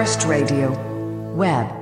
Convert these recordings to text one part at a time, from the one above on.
First Radio. Web.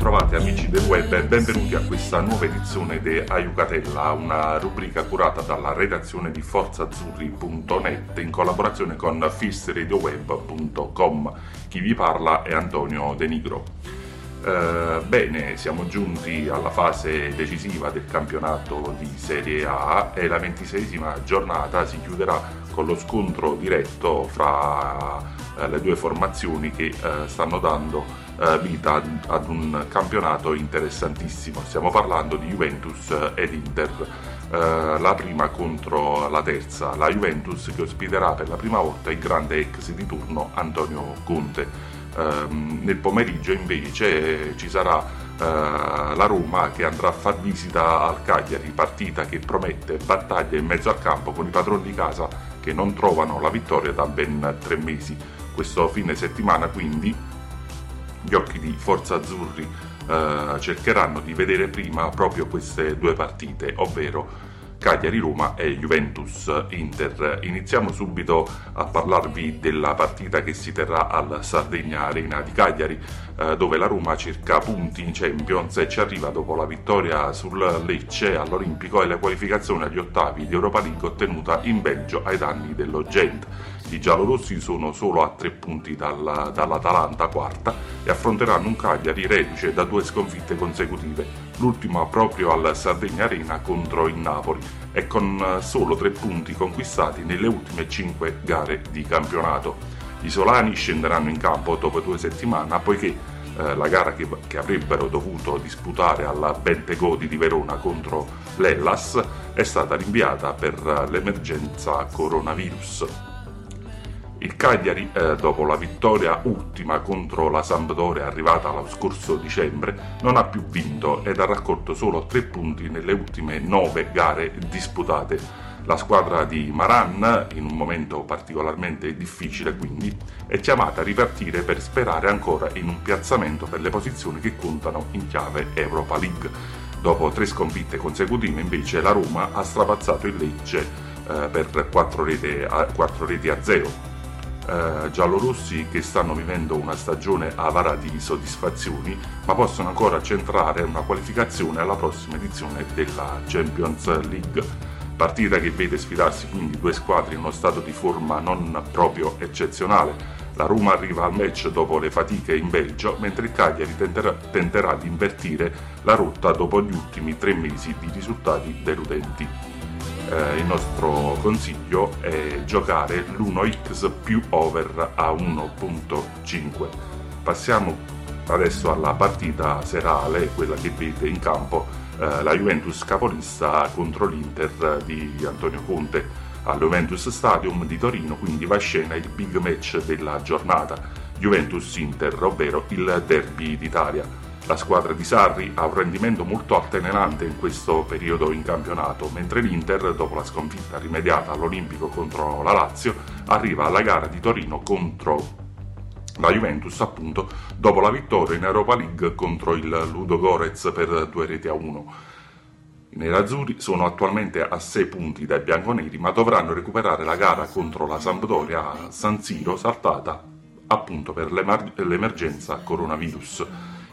Ben ritrovati amici del web e benvenuti a questa nuova edizione di Aiucatella, una rubrica curata dalla redazione di forzazzurri.net in collaborazione con fistradioweb.com. Chi vi parla è Antonio De Nigro. Eh, bene, siamo giunti alla fase decisiva del campionato di Serie A e la ventiseiesima giornata si chiuderà con lo scontro diretto fra le due formazioni che eh, stanno dando eh, vita ad un campionato interessantissimo. Stiamo parlando di Juventus ed Inter, eh, la prima contro la terza, la Juventus che ospiterà per la prima volta il grande ex di turno Antonio Conte. Um, nel pomeriggio invece ci sarà la Roma che andrà a far visita al Cagliari, partita che promette battaglia in mezzo al campo con i padroni di casa che non trovano la vittoria da ben tre mesi. Questo fine settimana quindi gli occhi di Forza Azzurri uh, cercheranno di vedere prima proprio queste due partite, ovvero Cagliari-Roma e Juventus-Inter. Iniziamo subito a parlarvi della partita che si terrà al Sardegna Arena di Cagliari, eh, dove la Roma cerca punti in Champions e ci arriva dopo la vittoria sul Lecce all'Olimpico e la qualificazione agli ottavi di Europa League ottenuta in Belgio ai danni dello Gent. I giallorossi sono solo a tre punti dalla, dall'Atalanta quarta e affronteranno un Cagliari reduce da due sconfitte consecutive, l'ultima proprio al Sardegna Arena contro il Napoli e con solo tre punti conquistati nelle ultime cinque gare di campionato. I Solani scenderanno in campo dopo due settimane poiché eh, la gara che, che, avrebbero dovuto disputare alla Bentegodi di Verona contro l'Ellas è stata rinviata per l'emergenza coronavirus. Il Cagliari, eh, dopo la vittoria ultima contro la Sampdoria arrivata lo scorso dicembre, non ha più vinto ed ha raccolto solo tre punti nelle ultime nove gare disputate. La squadra di Maran, in un momento particolarmente difficile quindi, è chiamata a ripartire per sperare ancora in un piazzamento per le posizioni che contano in chiave Europa League. Dopo tre sconfitte consecutive invece la Roma ha strapazzato il Lecce eh, per 4 reti, a, 4 reti a 0 eh, giallorossi che stanno vivendo una stagione avara di soddisfazioni, ma possono ancora centrare una qualificazione alla prossima edizione della Champions League. Partita che vede sfidarsi quindi due squadre in uno stato di forma non proprio eccezionale. La Roma arriva al match dopo le fatiche in Belgio, mentre il Cagliari tenterà, tenterà di invertire la rotta dopo gli ultimi tre mesi di risultati deludenti eh, il nostro consiglio è giocare l'1x più over a 1.5. Passiamo adesso alla partita serale, quella che vede in campo eh, la Juventus capolista contro l'Inter di Antonio Conte. Al Juventus Stadium di Torino quindi va a scena il big match della giornata, Juventus-Inter, ovvero il derby d'Italia. La squadra di Sarri ha un rendimento molto altalenante in questo periodo in campionato, mentre l'Inter, dopo la sconfitta rimediata all'Olimpico contro la Lazio, arriva alla gara di Torino contro la Juventus appunto dopo la vittoria in Europa League contro il Ludo Gorez per due reti a uno. I nerazzurri sono attualmente a 6 punti dai bianconeri ma dovranno recuperare la gara contro la Sampdoria a San Siro saltata appunto per l'emergenza coronavirus.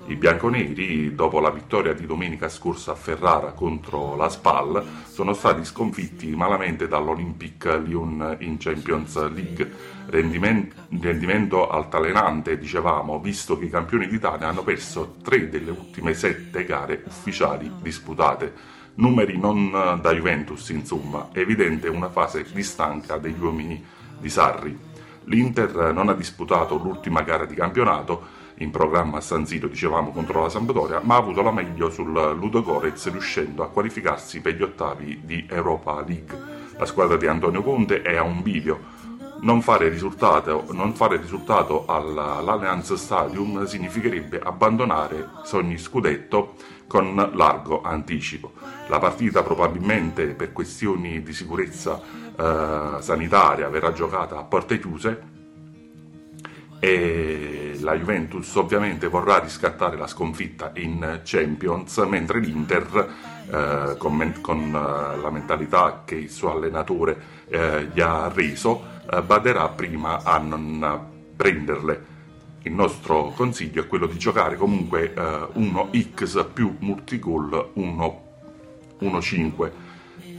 I bianconeri, dopo la vittoria di domenica scorsa a Ferrara contro la Spal, sono stati sconfitti malamente dall'Olympic Lyon in Champions League. Rendimento, altalenante, dicevamo, visto che i campioni d'Italia hanno perso tre delle ultime sette gare ufficiali disputate. Numeri non da Juventus, insomma, evidente una fase di stanca degli uomini di Sarri. L'Inter non ha disputato l'ultima gara di campionato in programma a San Siro, dicevamo, contro la Sampdoria, ma ha avuto la meglio sul Ludo Gorez riuscendo a qualificarsi per gli ottavi di Europa League. La squadra di Antonio Conte è a un bivio. Non fare risultato, non fare risultato all'Allianz Stadium significherebbe abbandonare sogni scudetto con largo anticipo. La partita probabilmente per questioni di sicurezza eh, sanitaria verrà giocata a porte chiuse e la Juventus ovviamente vorrà riscattare la sconfitta in Champions, mentre l'Inter, eh, con, con uh, la mentalità che il suo allenatore eh, gli ha reso, eh, baderà prima a non prenderle. Il nostro consiglio è quello di giocare comunque 1x eh, più multigol 1-5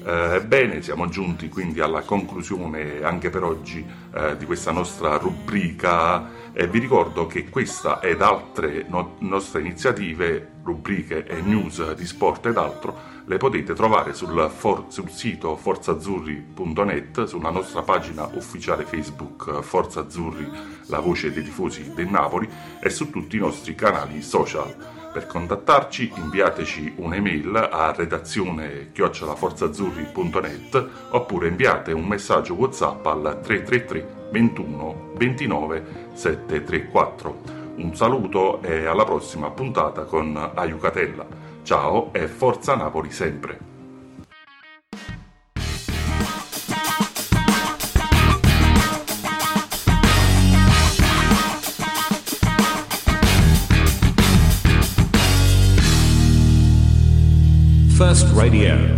eh, bene, siamo giunti quindi alla conclusione anche per oggi eh, di questa nostra rubrica e vi ricordo che questa ed altre no- nostre iniziative, rubriche e news di sport ed altro le potete trovare sul, for- sul sito forzazzurri.net, sulla nostra pagina ufficiale Facebook Forza Azzurri, la voce dei tifosi del Napoli e su tutti i nostri canali social. Per contattarci inviateci un'email a redazione chiocciolaforzazzurri.net oppure inviate un messaggio WhatsApp al 333 21 29 734. Un saluto e alla prossima puntata con Aiucatella. Ciao e forza Napoli sempre! First Radio.